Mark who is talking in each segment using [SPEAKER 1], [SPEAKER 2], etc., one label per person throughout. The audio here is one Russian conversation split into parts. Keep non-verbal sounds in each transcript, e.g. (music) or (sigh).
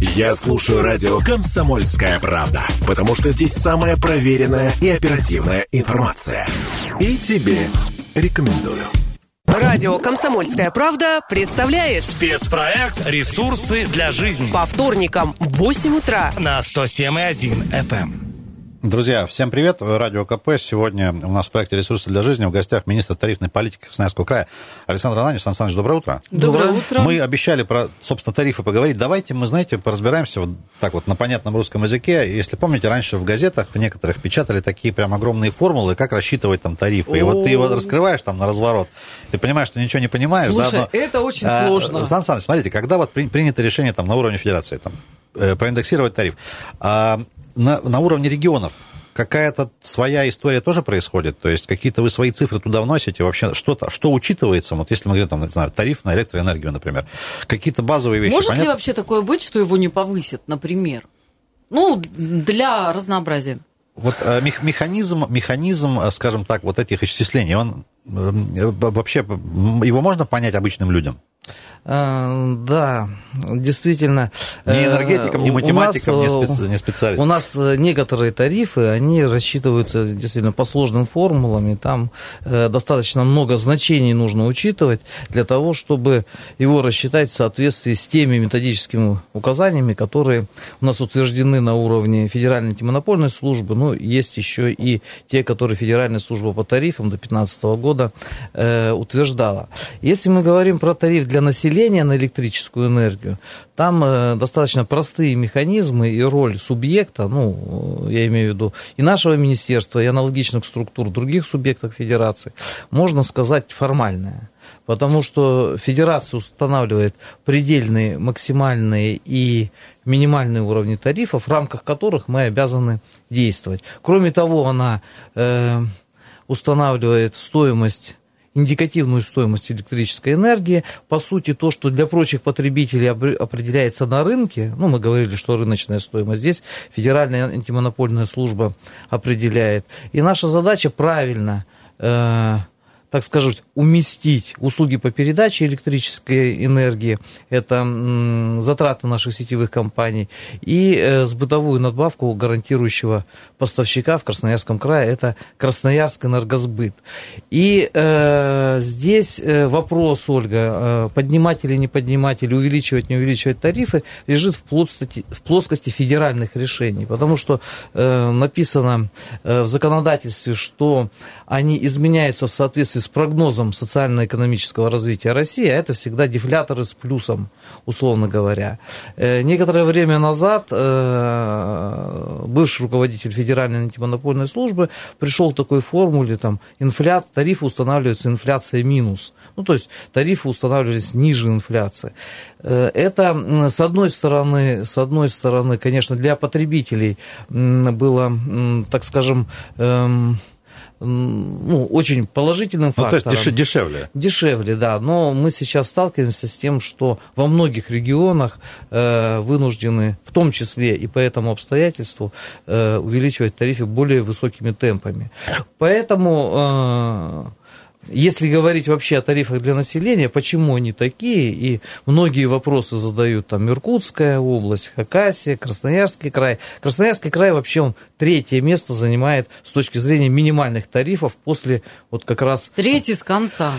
[SPEAKER 1] Я слушаю радио «Комсомольская правда», потому что здесь самая проверенная и оперативная информация. И тебе рекомендую.
[SPEAKER 2] Радио «Комсомольская правда» представляет
[SPEAKER 3] Спецпроект «Ресурсы для жизни»
[SPEAKER 2] по вторникам в 8 утра
[SPEAKER 3] на 107,1 FM.
[SPEAKER 4] Друзья, всем привет. Радио КП. Сегодня у нас в проекте «Ресурсы для жизни» в гостях министр тарифной политики Красноярского края Александр Ананьевич. Сан Саныч, доброе утро.
[SPEAKER 5] Доброе утро.
[SPEAKER 4] Мы обещали про, собственно, тарифы поговорить. Давайте мы, знаете, поразбираемся вот так вот на понятном русском языке. Если помните, раньше в газетах в некоторых печатали такие прям огромные формулы, как рассчитывать там тарифы. И вот ты его раскрываешь там на разворот, ты понимаешь, что ничего не понимаешь.
[SPEAKER 5] Слушай,
[SPEAKER 4] да, но,
[SPEAKER 5] это очень
[SPEAKER 4] а,
[SPEAKER 5] сложно.
[SPEAKER 4] Сан Саныч, смотрите, когда вот при- принято решение там на уровне федерации там, э, проиндексировать тариф, а, на, на уровне регионов какая-то своя история тоже происходит? То есть какие-то вы свои цифры туда вносите? Вообще что-то, что учитывается? Вот если мы говорим, там, не знаю, тариф на электроэнергию, например. Какие-то базовые вещи.
[SPEAKER 5] Может ли
[SPEAKER 4] понятно?
[SPEAKER 5] вообще такое быть, что его не повысят, например? Ну, для разнообразия.
[SPEAKER 4] Вот э, мех- механизм, механизм, э, скажем так, вот этих исчислений, он э, вообще, его можно понять обычным людям?
[SPEAKER 6] А, Да, действительно.
[SPEAKER 4] Ни
[SPEAKER 6] э,
[SPEAKER 4] энергетикам, ни
[SPEAKER 6] у
[SPEAKER 4] математикам,
[SPEAKER 6] нас,
[SPEAKER 4] ни,
[SPEAKER 6] э,
[SPEAKER 4] специ- специалистам.
[SPEAKER 6] У нас э, некоторые тарифы, они рассчитываются действительно по сложным формулам, и там достаточно много значений нужно учитывать для того, чтобы его рассчитать в соответствии с теми методическими указаниями, которые у нас утверждены на уровне Федеральной антимонопольной службы, ну, есть еще и те, которые Федеральная служба по тарифам до 2015 года утверждала. Если мы говорим про тариф для населения на электрическую энергию, там э, достаточно простые механизмы и роль субъекта, ну, э, я имею в виду и нашего министерства, и аналогичных структур других субъектов федерации, можно сказать формальная. Потому что федерация устанавливает предельные, максимальные и минимальные уровни тарифов, в рамках которых мы обязаны действовать. Кроме того, она э, устанавливает стоимость индикативную стоимость электрической энергии. По сути, то, что для прочих потребителей определяется на рынке, ну, мы говорили, что рыночная стоимость, здесь Федеральная антимонопольная служба определяет. И наша задача правильно э, так сказать, уместить услуги по передаче электрической энергии, это затраты наших сетевых компаний, и э, с бытовую надбавку гарантирующего поставщика в Красноярском крае, это Красноярск энергосбыт. И э, здесь э, вопрос, Ольга, э, поднимать или не поднимать, или увеличивать, не увеличивать тарифы, лежит в плоскости, в плоскости федеральных решений, потому что э, написано в законодательстве, что они изменяются в соответствии с прогнозом социально-экономического развития России, а это всегда дефляторы с плюсом, условно говоря. Э, Некоторое время назад э, бывший руководитель Федеральной антимонопольной службы пришел к такой формуле, там, инфля... тарифы устанавливаются инфляция минус. Ну, то есть тарифы устанавливались ниже инфляции. Э, Это, с одной стороны, с одной стороны, конечно, для потребителей было, так скажем, эм, ну, очень положительным
[SPEAKER 4] Ну, то есть
[SPEAKER 6] фактором.
[SPEAKER 4] деш- дешевле.
[SPEAKER 6] Дешевле, да. Но мы сейчас сталкиваемся с тем, что во многих регионах э, вынуждены, в том числе и по этому обстоятельству, э, увеличивать тарифы более высокими темпами. Поэтому, э, если говорить вообще о тарифах для населения, почему они такие, и многие вопросы задают там Иркутская область, Хакасия, Красноярский край. Красноярский край вообще он третье место занимает с точки зрения минимальных тарифов после вот как раз
[SPEAKER 5] Третий с конца.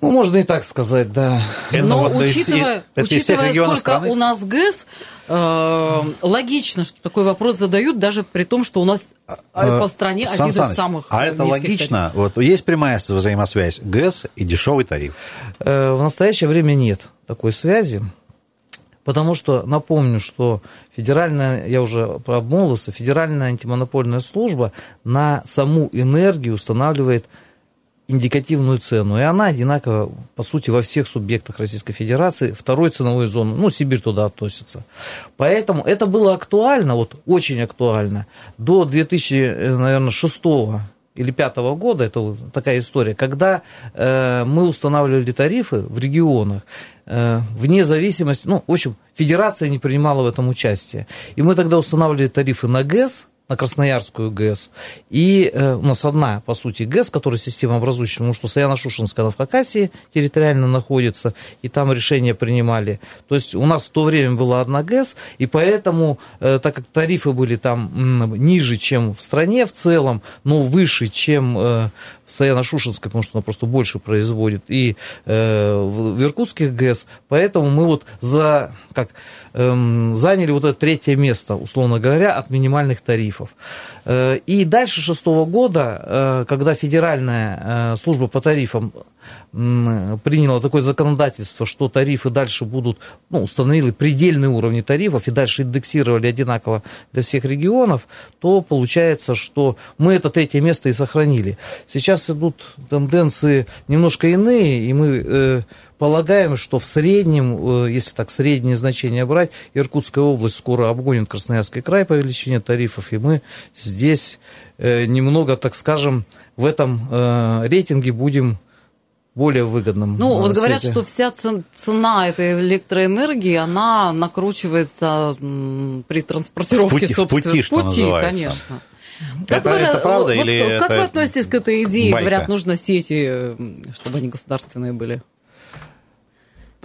[SPEAKER 6] ну, можно и так сказать, да.
[SPEAKER 4] Это
[SPEAKER 5] Но
[SPEAKER 4] вот
[SPEAKER 5] учитывая,
[SPEAKER 4] всех
[SPEAKER 5] учитывая сколько
[SPEAKER 4] страны?
[SPEAKER 5] у нас ГЭС, логично, что такой вопрос задают, даже при том, что у нас э, по стране
[SPEAKER 4] Сан
[SPEAKER 5] один
[SPEAKER 4] Саныч,
[SPEAKER 5] из самых
[SPEAKER 4] А это
[SPEAKER 5] низких
[SPEAKER 4] логично? Вот есть прямая взаимосвязь ГЭС и дешевый тариф.
[SPEAKER 6] Э, В настоящее время нет такой связи, потому что, напомню, что федеральная, я уже обмолвился, федеральная антимонопольная служба на саму энергию устанавливает индикативную цену, и она одинакова, по сути, во всех субъектах Российской Федерации, второй ценовой зоны, ну, Сибирь туда относится. Поэтому это было актуально, вот очень актуально, до 2006 или 2005 года, это такая история, когда э, мы устанавливали тарифы в регионах, э, вне зависимости, ну, в общем, федерация не принимала в этом участие. И мы тогда устанавливали тарифы на ГЭС, на Красноярскую ГЭС. И э, у нас одна, по сути, ГЭС, которая система образующая, потому что Саяно-Шушенская она в Хакасии территориально находится, и там решения принимали. То есть у нас в то время была одна ГЭС, и поэтому, э, так как тарифы были там м, ниже, чем в стране в целом, но выше, чем э, в Саяно-Шушенской, потому что она просто больше производит, и э, в Иркутских ГЭС, поэтому мы вот за, как, эм, заняли вот это третье место, условно говоря, от минимальных тарифов. Э, и дальше шестого года, э, когда федеральная э, служба по тарифам приняла такое законодательство, что тарифы дальше будут, ну, установили предельные уровни тарифов и дальше индексировали одинаково для всех регионов, то получается, что мы это третье место и сохранили. Сейчас идут тенденции немножко иные, и мы э, полагаем, что в среднем, э, если так среднее значение брать, Иркутская область скоро обгонит Красноярский край по величине тарифов, и мы здесь э, немного, так скажем, в этом э, рейтинге будем более выгодном.
[SPEAKER 5] Ну, вот говорят, свете. что вся цена этой электроэнергии, она накручивается при транспортировке,
[SPEAKER 4] в пути,
[SPEAKER 5] собственно,
[SPEAKER 4] в пути, что
[SPEAKER 5] в пути
[SPEAKER 4] называется.
[SPEAKER 5] конечно.
[SPEAKER 4] Как это, говорят, это правда
[SPEAKER 5] вот,
[SPEAKER 4] или
[SPEAKER 5] Как
[SPEAKER 4] это
[SPEAKER 5] вы относитесь к этой идее?
[SPEAKER 4] байка?
[SPEAKER 5] Говорят, нужно сети, чтобы они государственные были.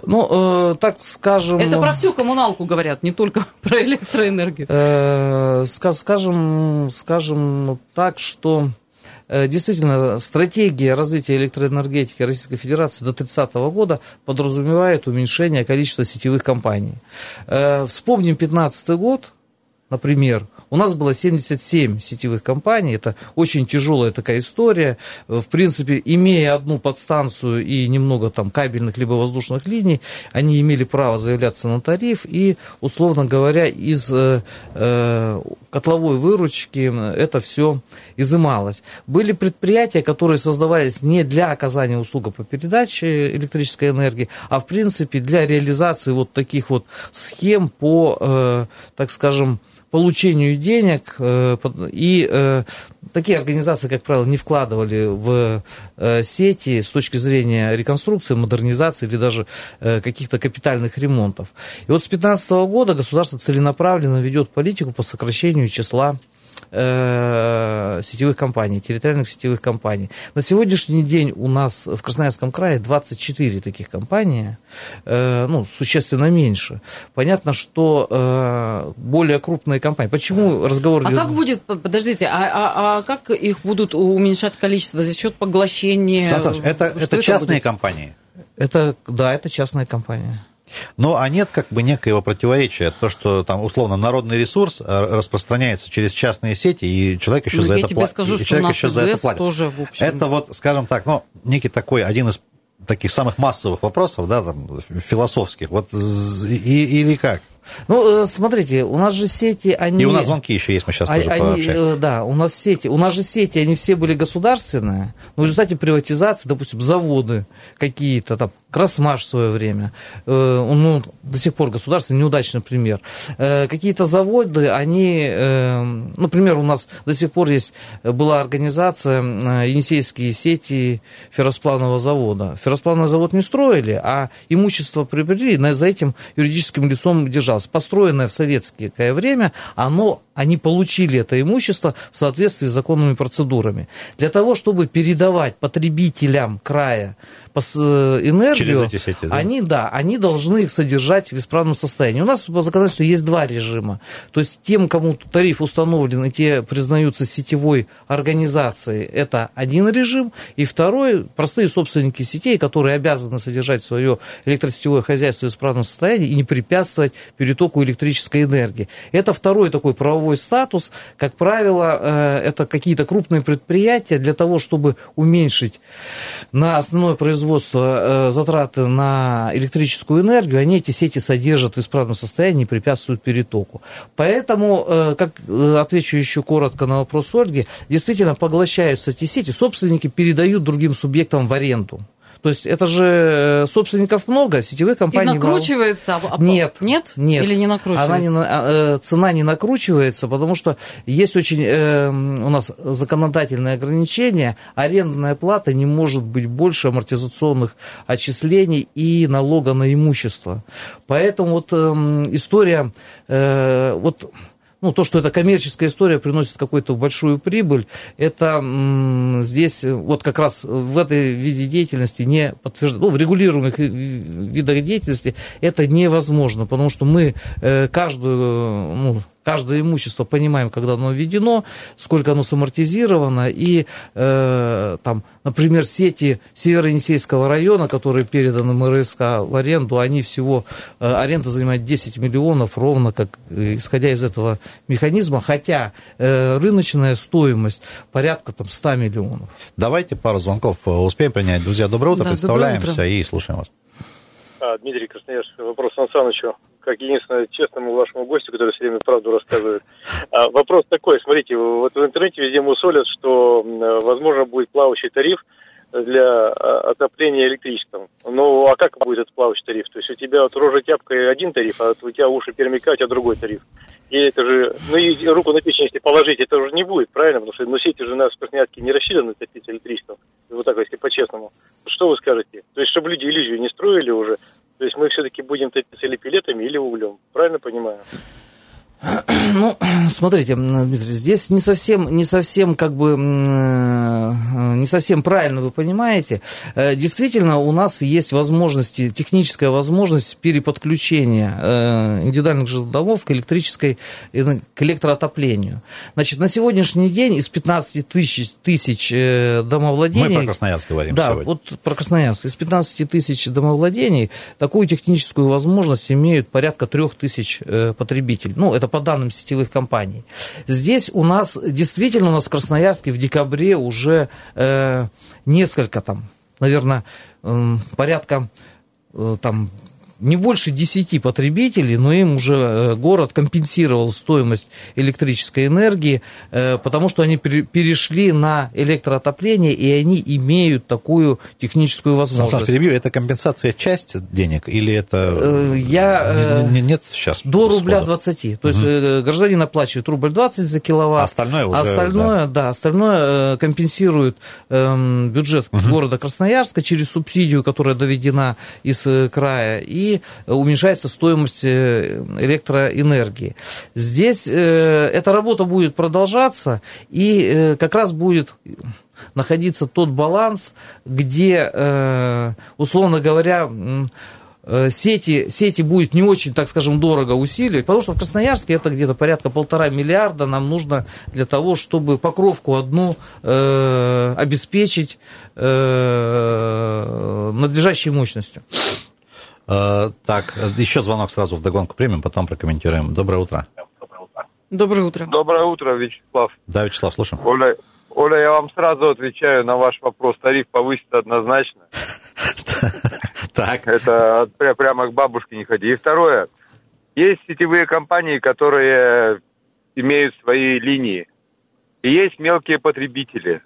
[SPEAKER 6] Ну, э, так скажем...
[SPEAKER 5] Это про всю коммуналку говорят, не только (laughs) про электроэнергию.
[SPEAKER 6] Э, скажем, скажем так, что действительно стратегия развития электроэнергетики Российской Федерации до 30 года подразумевает уменьшение количества сетевых компаний. Э, вспомним 15 год, например, у нас было 77 сетевых компаний, это очень тяжелая такая история. В принципе, имея одну подстанцию и немного там кабельных либо воздушных линий, они имели право заявляться на тариф и, условно говоря, из э, э, котловой выручки это все изымалось. Были предприятия, которые создавались не для оказания услуг по передаче электрической энергии, а в принципе для реализации вот таких вот схем по, э, так скажем, получению денег, э, и э, такие организации, как правило, не вкладывали в э, сети с точки зрения реконструкции, модернизации или даже каких-то капитальных ремонтов. И вот с 2015 года государство целенаправленно ведет политику по сокращению числа э, сетевых компаний, территориальных сетевых компаний. На сегодняшний день у нас в Красноярском крае 24 таких компании, э, ну, существенно меньше. Понятно, что э, более крупные компании. Почему разговор...
[SPEAKER 5] А как будет, подождите, а, а, а как их будут уменьшать количество за счет поглощения?
[SPEAKER 4] Сан Саныч, это, это, это частные будет? компании?
[SPEAKER 6] Это, да, это частная компания.
[SPEAKER 4] Ну, а нет как бы некоего противоречия, то, что там условно народный ресурс э, распространяется через частные сети, и человек еще ну, за это платит.
[SPEAKER 5] Скажу, и человек еще за это платит. Тоже, в общем...
[SPEAKER 4] Это вот, скажем так, ну, некий такой один из таких самых массовых вопросов, да, там, философских. Вот и, или как?
[SPEAKER 6] Ну, э, смотрите, у нас же сети, они...
[SPEAKER 4] И у нас звонки еще есть, мы сейчас тоже
[SPEAKER 6] они, пообщаемся. Э, да, у нас сети, у нас же сети, они все были государственные, но в результате приватизации, допустим, заводы какие-то, там, Красмаш в свое время, э, ну, до сих пор государственный, неудачный пример. Какие-то заводы, они, например, у нас до сих пор есть, была организация Енисейские сети ферросплавного завода. Ферросплавный завод не строили, а имущество приобрели, за этим юридическим лицом держал осталось, построенное в советское время, оно, они получили это имущество в соответствии с законными процедурами. Для того, чтобы передавать потребителям края Э, энергию, сети, да? они, да, они должны их содержать в исправном состоянии. У нас по законодательству есть два режима. То есть тем, кому тариф установлен, и те признаются сетевой организацией, это один режим. И второй, простые собственники сетей, которые обязаны содержать свое электросетевое хозяйство в исправном состоянии и не препятствовать перетоку электрической энергии. Это второй такой правовой статус. Как правило, э, это какие-то крупные предприятия для того, чтобы уменьшить на основное производство э, затраты на электрическую энергию, они эти сети содержат в исправном состоянии и препятствуют перетоку. Поэтому, э, как отвечу еще коротко на вопрос Ольги, действительно поглощаются эти сети, собственники передают другим субъектам в аренду. То есть это же э, собственников много, сетевых компаний
[SPEAKER 5] И накручивается?
[SPEAKER 6] Мало. Нет.
[SPEAKER 5] Нет?
[SPEAKER 6] Нет.
[SPEAKER 5] Или не накручивается?
[SPEAKER 6] Она не, а, э, цена не накручивается, потому что есть очень э, у нас законодательные ограничения. Арендная плата не может быть больше амортизационных отчислений и налога на имущество. Поэтому вот э, история... Э, вот ну, то, что эта коммерческая история приносит какую-то большую прибыль, это здесь вот как раз в этой виде деятельности не подтверждается, ну, в регулируемых видах деятельности это невозможно, потому что мы э, каждую, ну, каждое имущество понимаем, когда оно введено, сколько оно самортизировано, и э, там, например, сети Северо-Енисейского района, которые переданы МРСК в аренду, они всего, э, аренда занимает 10 миллионов, ровно как, э, исходя из этого механизма, хотя э, рыночная стоимость порядка там 100 миллионов.
[SPEAKER 4] Давайте пару звонков э, успеем принять. Друзья, доброе утро,
[SPEAKER 5] Да,
[SPEAKER 4] представляемся
[SPEAKER 5] доброе утро.
[SPEAKER 4] и слушаем вас.
[SPEAKER 7] А, Дмитрий Красноярск, вопрос Сан Санычу, как единственному честному вашему гостю, который все время правду рассказывает. А, вопрос такой, смотрите, вот в интернете везде мусолят, что возможно будет плавающий тариф для а, отопления электричеством. Ну, а как будет этот плавающий тариф? То есть у тебя вот рожа тяпка и один тариф, а у тебя уши пермяка, у тебя другой тариф. И это же, ну и руку на печень, если положить, это уже не будет, правильно? Потому что ну, сети же у нас в Красноярске не рассчитаны топить электричеством. Вот так, если по-честному. Что вы скажете? То есть, чтобы люди иллюзию не строили уже, то есть мы все-таки будем топиться или пилетами, или углем. Правильно понимаю? (clears throat)
[SPEAKER 6] Ну, (clears throat) смотрите, Дмитрий, здесь не совсем, не совсем как бы, э, не совсем правильно вы понимаете. Э, Действительно, у нас есть возможности, техническая возможность переподключения э, индивидуальных жилых домов к электрической, к электроотоплению. Значит, на сегодняшний день из 15 тысяч, тысяч домовладений...
[SPEAKER 4] Мы про Красноярск говорим
[SPEAKER 6] Да,
[SPEAKER 4] сегодня.
[SPEAKER 6] вот про Красноярск. Из 15 тысяч домовладений такую техническую возможность имеют порядка 3 тысяч потребителей. Ну, это по данным сетевых компаний. Здесь у нас, действительно, у нас в Красноярске в декабре уже э, несколько там, наверное, эм, порядка э, там не больше 10 потребителей, но им уже э, город компенсировал стоимость электрической энергии, э, потому что они пере- перешли на электроотопление, и они имеют такую техническую возможность.
[SPEAKER 4] перебью, это компенсация часть денег или это...
[SPEAKER 6] Э, Я...
[SPEAKER 4] Не- не- нет сейчас
[SPEAKER 6] До рубля
[SPEAKER 4] сходу?
[SPEAKER 6] 20. То есть э, гражданин оплачивает рубль 20 за киловатт.
[SPEAKER 4] А остальное уже,
[SPEAKER 6] Остальное, да, остальное э, компенсирует эм, бюджет города Красноярска через субсидию, которая доведена из края, и уменьшается стоимость э, электроэнергии. Здесь э, эта работа будет продолжаться, и э, как раз будет находиться тот баланс, где, э, условно говоря, э, сети, сети будет не очень, так скажем, дорого усиливать, потому что в Красноярске это где-то порядка полтора миллиарда нам нужно для того, чтобы покровку одну э, обеспечить э, надлежащей мощностью.
[SPEAKER 4] Э, Так, еще звонок сразу в догонку примем, потом прокомментируем. Доброе утро.
[SPEAKER 5] Доброе утро.
[SPEAKER 8] Доброе утро, Вячеслав.
[SPEAKER 4] Да, Вячеслав, слушаем.
[SPEAKER 8] Оля, Оля, я вам сразу отвечаю на ваш вопрос. Тариф повысится однозначно. (laughs)
[SPEAKER 4] Так,
[SPEAKER 8] Это прямо к бабушке не ходи. И второе. Есть сетевые компании, которые имеют свои линии. И есть мелкие потребители.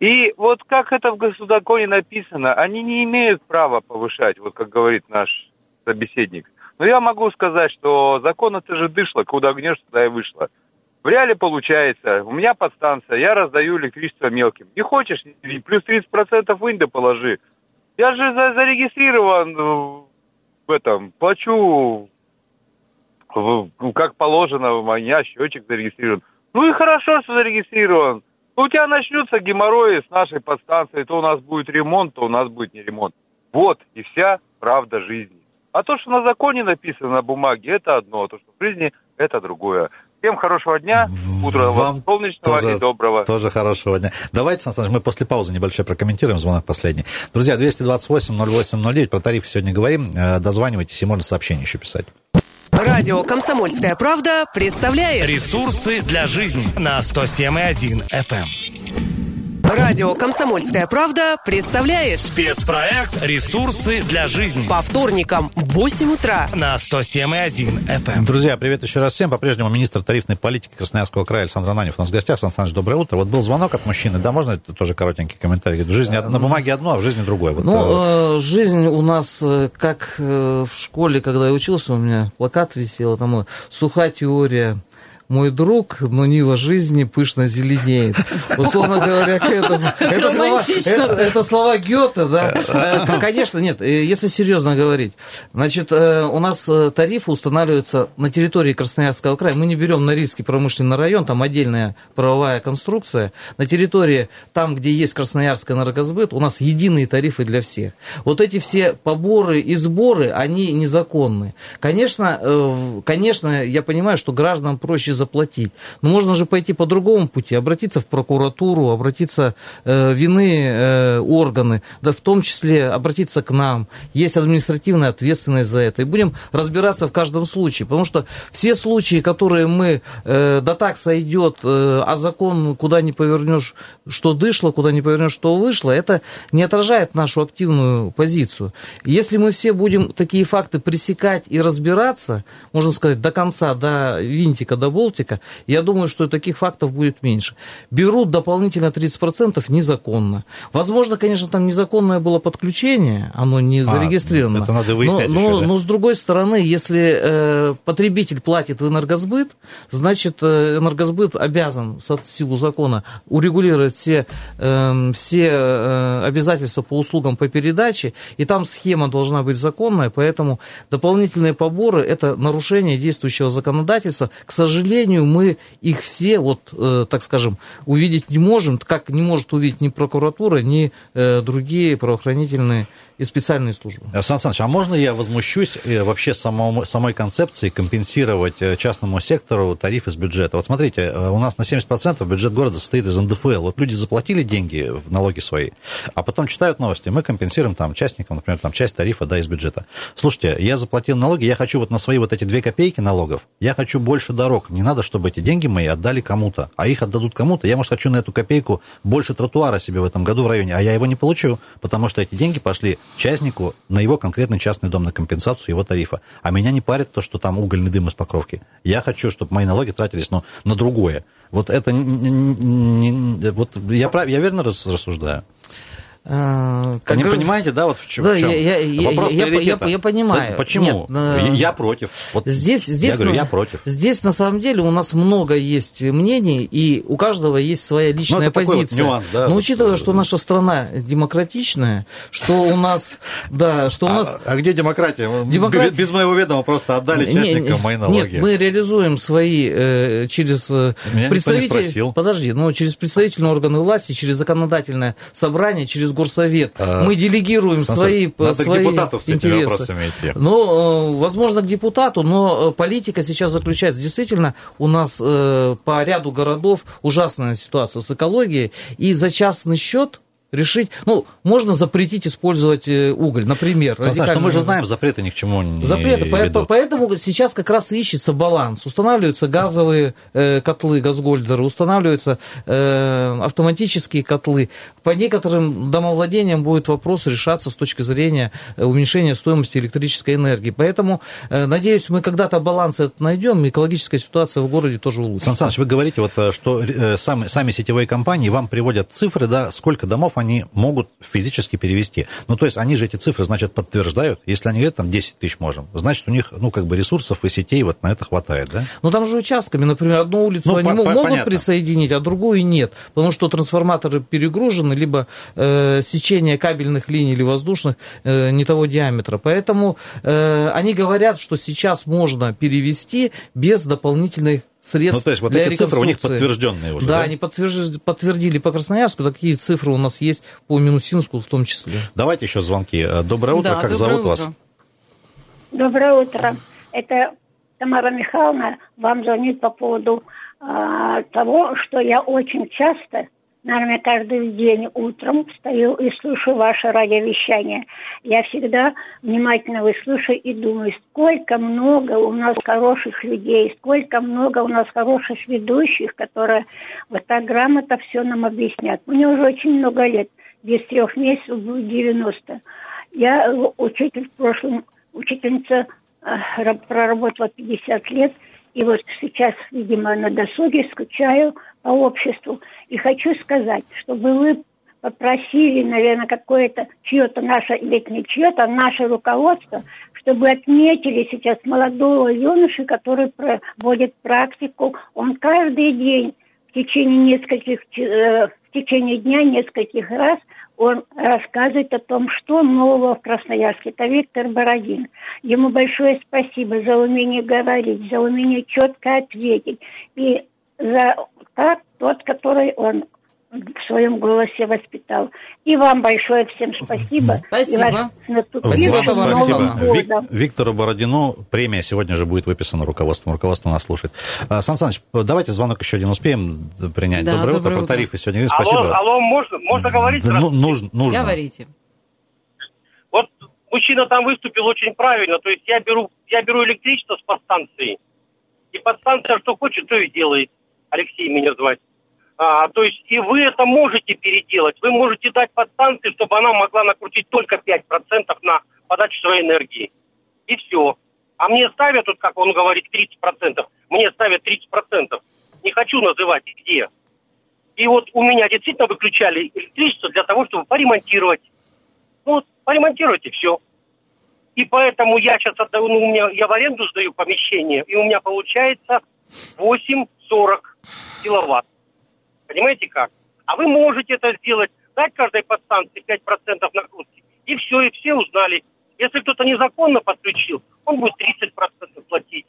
[SPEAKER 8] И вот как это в госзаконе написано, они не имеют права повышать, вот как говорит наш собеседник. Но я могу сказать, что закон это же дышло, куда гнешь, туда и вышло. В реале получается, у меня подстанция, я раздаю электричество мелким. Не хочешь, плюс 30% в инды положи. Я же за- зарегистрирован в этом, плачу как положено, у меня счетчик зарегистрирован. Ну и хорошо, что зарегистрирован. У тебя начнется геморрой с нашей подстанцией, то у нас будет ремонт, то у нас будет не ремонт. Вот и вся правда жизни. А то, что на законе написано на бумаге, это одно, а то, что в жизни, это другое. Всем хорошего дня, утра
[SPEAKER 4] Вам
[SPEAKER 8] солнечного
[SPEAKER 4] тоже-
[SPEAKER 8] и доброго.
[SPEAKER 4] Тоже хорошего дня. Давайте, Сан Саныч, мы после паузы небольшой прокомментируем звонок последний. Друзья, 228-08-09, про тариф сегодня говорим. Э, Дозванивайтесь, и можно сообщение еще писать.
[SPEAKER 2] Радио «Комсомольская правда» представляет
[SPEAKER 3] Ресурсы для жизни на 107,1 FM.
[SPEAKER 2] Радио «Комсомольская правда» представляет
[SPEAKER 3] Спецпроект «Ресурсы для жизни»
[SPEAKER 2] по вторникам в 8 утра
[SPEAKER 3] на 107,1 FM.
[SPEAKER 4] Друзья, привет еще раз всем. По-прежнему министр тарифной политики Красноярского края Александр Ананев у нас в гостях. Сан Саныч, доброе утро. Вот был звонок от мужчины, да, можно это тоже коротенький комментарий? Говорит, В жизни од- на бумаге одно, а в жизни другое. Вот, э,
[SPEAKER 6] Ну, э, жизнь у нас, э, как э, в школе, когда я учился, у меня плакат висел, там э, сухая теория, мой друг, но Нива жизни пышно зеленеет. Условно говоря, к этому. Это слова, это, это слова Гёте, да. Э, конечно, нет, э, если серьезно говорить. Значит, э, у нас тарифы устанавливаются на территории Красноярского края. Мы не берем на риски промышленный район, там отдельная правовая конструкция. На территории, там, где есть Красноярский энергосбыт, у нас единые тарифы для всех. Вот эти все поборы и сборы, они незаконны. Конечно, конечно, я понимаю, что гражданам проще заплатить. Но можно же пойти по другому пути, обратиться в прокуратуру, обратиться э, вины э, органы, да в том числе обратиться к нам. Есть административная ответственность за это. И будем разбираться в каждом случае. Потому что все случаи, которые мы, э, да так сойдет, э, а закон куда не повернешь, что дышло, куда не повернешь, что вышло, это не отражает нашу активную позицию. Если мы все будем такие факты пресекать и разбираться, можно сказать, до конца, до винтика, до болтика, я думаю, что таких фактов будет меньше. Берут дополнительно 30% незаконно. Возможно, конечно, там незаконное было подключение, оно не а, зарегистрировано.
[SPEAKER 4] Это надо выяснять
[SPEAKER 6] но,
[SPEAKER 4] еще,
[SPEAKER 6] но,
[SPEAKER 4] да?
[SPEAKER 6] но с другой стороны, если э, потребитель платит в энергосбыт, значит, э, энергосбыт обязан, в силу закона, урегулировать все, э, все э, обязательства по услугам по передаче, и там схема должна быть законная, поэтому дополнительные поборы – это нарушение действующего законодательства. К сожалению, мы их все, вот, э, так скажем, увидеть не можем, как не может увидеть ни прокуратура, ни э, другие правоохранительные и специальные службы.
[SPEAKER 4] Сан Саныч, а можно я возмущусь э, вообще самому, самой концепции компенсировать э, частному сектору тариф из бюджета? Вот смотрите, э, у нас на 70% бюджет города состоит из НДФЛ. Вот люди заплатили деньги в налоги свои, а потом читают новости, мы компенсируем там частникам, например, там часть тарифа, да, из бюджета. Слушайте, я заплатил налоги, я хочу вот на свои вот эти две копейки налогов, я хочу больше дорог. Не надо, чтобы эти деньги мои отдали кому-то, а их отдадут кому-то. Я, может, хочу на эту копейку больше тротуара себе в этом году в районе, а я его не получу, потому что эти деньги пошли частнику на его конкретный частный дом, на компенсацию его тарифа. А меня не парит то, что там угольный дым из покровки. Я хочу, чтобы мои налоги тратились ну, на другое. Вот это не, не, вот я, прав, я верно рассуждаю?
[SPEAKER 6] А, как
[SPEAKER 4] не понимаете, да, вот в чем?
[SPEAKER 6] Да,
[SPEAKER 4] в чем?
[SPEAKER 6] Я, я,
[SPEAKER 4] Вопрос
[SPEAKER 6] я, я, я понимаю.
[SPEAKER 4] Почему? Нет, я против.
[SPEAKER 6] Вот здесь, здесь,
[SPEAKER 4] я говорю, я против.
[SPEAKER 6] Здесь на самом деле у нас много есть мнений, и у каждого есть своя личная
[SPEAKER 4] ну, это
[SPEAKER 6] позиция.
[SPEAKER 4] Такой вот нюанс, да,
[SPEAKER 6] Но
[SPEAKER 4] вот,
[SPEAKER 6] учитывая, что наша страна демократичная, что у нас, (laughs) да, что у нас.
[SPEAKER 4] А, а где демократия? Демократия... Без моего ведома просто отдали частникам мои налоги.
[SPEAKER 6] Нет, мы реализуем свои э, через
[SPEAKER 4] Меня
[SPEAKER 6] представитель. Подожди, ну через представительные органы власти, через законодательное собрание, через горсовет. А мы делегируем
[SPEAKER 4] Сан
[SPEAKER 6] свои,
[SPEAKER 4] надо
[SPEAKER 6] свои
[SPEAKER 4] к депутату этими
[SPEAKER 6] интересы.
[SPEAKER 4] вопросами идти.
[SPEAKER 6] Ну, возможно, к депутату, но политика сейчас заключается. Действительно, у нас э, по ряду городов ужасная ситуация с экологией, и за частный счет решить, ну, можно запретить использовать э, уголь, например.
[SPEAKER 4] Саша, что мы же знаем, запреты ни к чему не
[SPEAKER 6] Запреты,
[SPEAKER 4] ведут.
[SPEAKER 6] поэтому сейчас как раз ищется баланс. Устанавливаются газовые э, котлы, газгольдеры, устанавливаются э, автоматические котлы. По некоторым домовладениям будет вопрос решаться с точки зрения уменьшения стоимости электрической энергии. Поэтому, надеюсь, мы когда-то баланс этот найдем, экологическая ситуация в городе тоже улучшится.
[SPEAKER 4] Сан Саныч, вы говорите, вот, что сами, сами сетевые компании вам приводят цифры, да, сколько домов они могут физически перевести. Ну, то есть они же эти цифры, значит, подтверждают. Если они говорят, там, 10 тысяч можем, значит, у них, ну, как бы ресурсов и сетей вот на это хватает, да?
[SPEAKER 6] Ну, там же участками, например, одну улицу
[SPEAKER 4] Ну,
[SPEAKER 6] они
[SPEAKER 4] по-
[SPEAKER 6] мо-
[SPEAKER 4] по-
[SPEAKER 6] могут
[SPEAKER 4] понятно.
[SPEAKER 6] присоединить, а другую нет, потому что трансформаторы перегружены, либо э, сечение кабельных линий или воздушных э, не того диаметра. Поэтому э, они говорят, что сейчас можно перевести без дополнительных средств
[SPEAKER 4] Ну, то есть вот
[SPEAKER 6] для
[SPEAKER 4] эти цифры у них подтвержденные уже,
[SPEAKER 6] Да,
[SPEAKER 4] да?
[SPEAKER 6] они подтверж- подтвердили по Красноярску, такие цифры у нас есть по Минусинску в том числе.
[SPEAKER 4] Давайте еще звонки. Э, Доброе утро,
[SPEAKER 5] Да,
[SPEAKER 4] как
[SPEAKER 5] доброе
[SPEAKER 4] зовут вас?
[SPEAKER 5] утро.
[SPEAKER 9] Доброе утро. Это Тамара Михайловна вам звонит по поводу а, того, что я очень часто, наверное, каждый день утром встаю и слушаю ваше радиовещание. Я всегда внимательно выслушаю и думаю, сколько много у нас хороших людей, сколько много у нас хороших ведущих, которые вот так грамотно все нам объяснят. Мне уже очень много лет, без трех месяцев будет 90. Я учитель в прошлом, учительница э, раб- проработала 50 лет, и вот сейчас, видимо, на досуге скучаю по обществу. И хочу сказать, чтобы вы попросили, наверное, какое-то чье-то наше, или не чье-то, а наше руководство, чтобы отметили сейчас молодого юноши, который проводит практику. Он каждый день в течение нескольких, э, в течение дня нескольких раз он рассказывает о том, что нового в Красноярске. Это Виктор Бородин. Ему большое спасибо за умение говорить, за умение четко ответить. И за так, тот, который он в своем голосе воспитал. И вам большое всем спасибо.
[SPEAKER 5] Спасибо.
[SPEAKER 9] спасибо,
[SPEAKER 4] спасибо. Вик, Виктору Бородину премия сегодня же будет выписана руководством. Руководство нас слушает. А, Сан Саныч, давайте звонок еще один успеем принять. Да, доброе, доброе утро. Про тарифы сегодня.
[SPEAKER 10] Спасибо. Алло, алло можно, можно говорить?
[SPEAKER 4] Ну, нужно, нужно.
[SPEAKER 5] Говорите.
[SPEAKER 10] Вот мужчина там выступил очень правильно. То есть я беру, я беру электричество с подстанции. И подстанция что хочет, то и делает. Алексей меня звать. А, то есть и вы это можете переделать. Вы можете дать подстанции, чтобы она могла накрутить только 5% на подачу своей энергии. И все. А мне ставят, вот как он говорит, 30%. Мне ставят 30%. Не хочу называть где. И вот у меня действительно выключали электричество для того, чтобы поремонтировать. Ну, вот, поремонтировать все. И поэтому я сейчас отдаю, ну, у меня, я в аренду сдаю помещение, и у меня получается 8,40 киловатт. Понимаете как? А вы можете это сделать, дать каждой подстанции 5% накрутки. И все, и все узнали. Если кто-то незаконно подключил, он будет 30% платить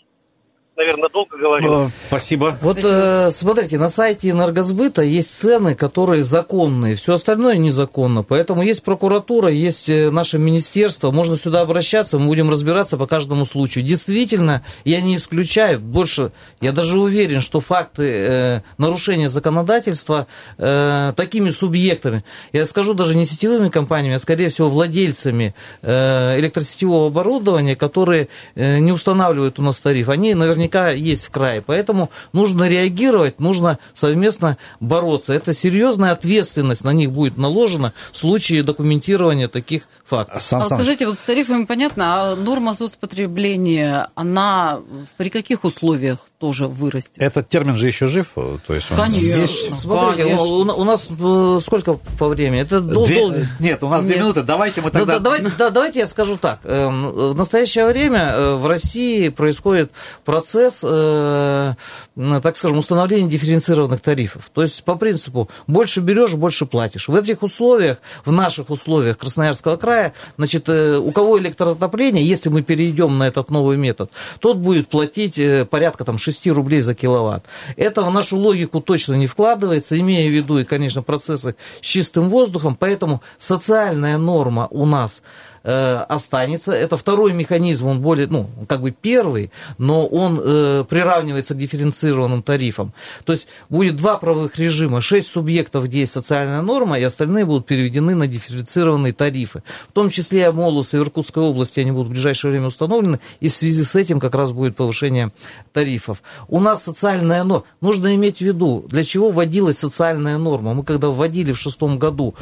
[SPEAKER 10] наверное, долго говорил.
[SPEAKER 4] Спасибо.
[SPEAKER 6] Вот э, смотрите, на сайте энергосбыта есть цены, которые законные, все остальное незаконно. Поэтому есть прокуратура, есть э, наше министерство, можно сюда обращаться, мы будем разбираться по каждому случаю. Действительно, я не исключаю, больше, я даже уверен, что факты э, нарушения законодательства э, такими субъектами, я скажу даже не сетевыми компаниями, а скорее всего владельцами э, электросетевого оборудования, которые э, не устанавливают у нас тариф, они наверняка наверняка есть в крае. Поэтому нужно реагировать, нужно совместно бороться. Это серьезная ответственность на них будет наложена в случае документирования таких фактов.
[SPEAKER 5] Сан а скажите, вот с тарифами понятно, а норма соцпотребления, она при каких условиях тоже вырастет?
[SPEAKER 4] Этот термин же еще жив?
[SPEAKER 5] То есть Конечно. Есть...
[SPEAKER 6] Смотрите, Конечно. У, у нас э, сколько по времени? Это
[SPEAKER 4] две... дол... Нет, у нас две Нет. минуты. Давайте мы тогда...
[SPEAKER 6] Да, да, давайте, да, давайте я скажу так. Эм, в настоящее время э, в России происходит процесс э, так скажем, установления дифференцированных тарифов. То есть по принципу больше берешь, больше платишь. В этих условиях, в наших условиях Красноярского края, значит, у кого электроотопление, если мы перейдем на этот новый метод, тот будет платить порядка там 6 рублей за киловатт. Это в нашу логику точно не вкладывается, имея в виду и, конечно, процессы с чистым воздухом, поэтому социальная норма у нас Э, останется. Это второй механизм, он более, ну, как бы первый, но он э, приравнивается к дифференцированным тарифам. То есть будет два правовых режима, шесть субъектов, где есть социальная норма, и остальные будут переведены на дифференцированные тарифы. В том числе Амолус и Иркутской области они будут в ближайшее время установлены, и в связи с этим как раз будет повышение тарифов. У нас социальная норма, нужно иметь в виду, для чего вводилась социальная норма. Мы когда вводили в шестом году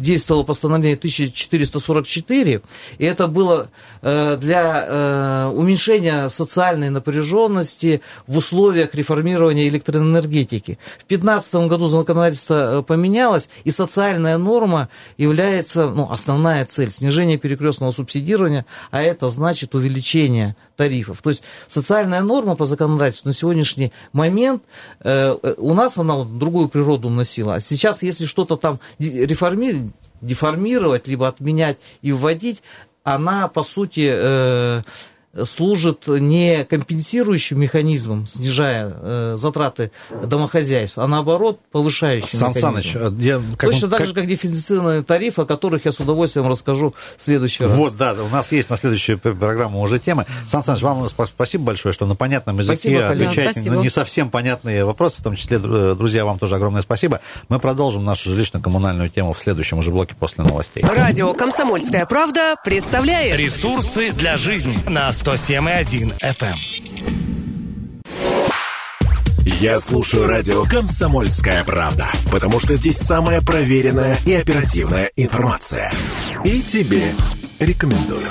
[SPEAKER 6] действовало постановление 1444, и это было э, для э, уменьшения социальной напряженности в условиях реформирования электроэнергетики. В 2015 году законодательство э, поменялось, и социальная норма является, ну, основная цель, снижение перекрестного субсидирования, а это значит увеличение тарифов. То есть социальная норма по законодательству на сегодняшний момент у нас она другую природу носила. А сейчас, если что-то там реформировать, деформировать, либо отменять и вводить, она, по сути, э, служит не компенсирующим механизмом, снижая э, затраты домохозяйств, а наоборот повышающим Сан механизмом. Саныч, я, как, Точно так же, как дефицитные тарифы, о которых я с удовольствием расскажу в следующий раз.
[SPEAKER 4] Вот, да, у нас есть на следующую программу уже темы. Сан Саныч, вам спасибо большое, что на понятном языке спасибо, отвечаете спасибо. на не совсем понятные вопросы, в том числе, друзья, вам тоже огромное спасибо. Мы продолжим нашу жилищно-коммунальную тему в следующем уже блоке после новостей.
[SPEAKER 2] Радио «Комсомольская правда» представляет
[SPEAKER 3] ресурсы для жизни на 107,1 FM.
[SPEAKER 1] Я слушаю радио «Комсомольская правда», потому что здесь самая проверенная и оперативная информация. И тебе рекомендую.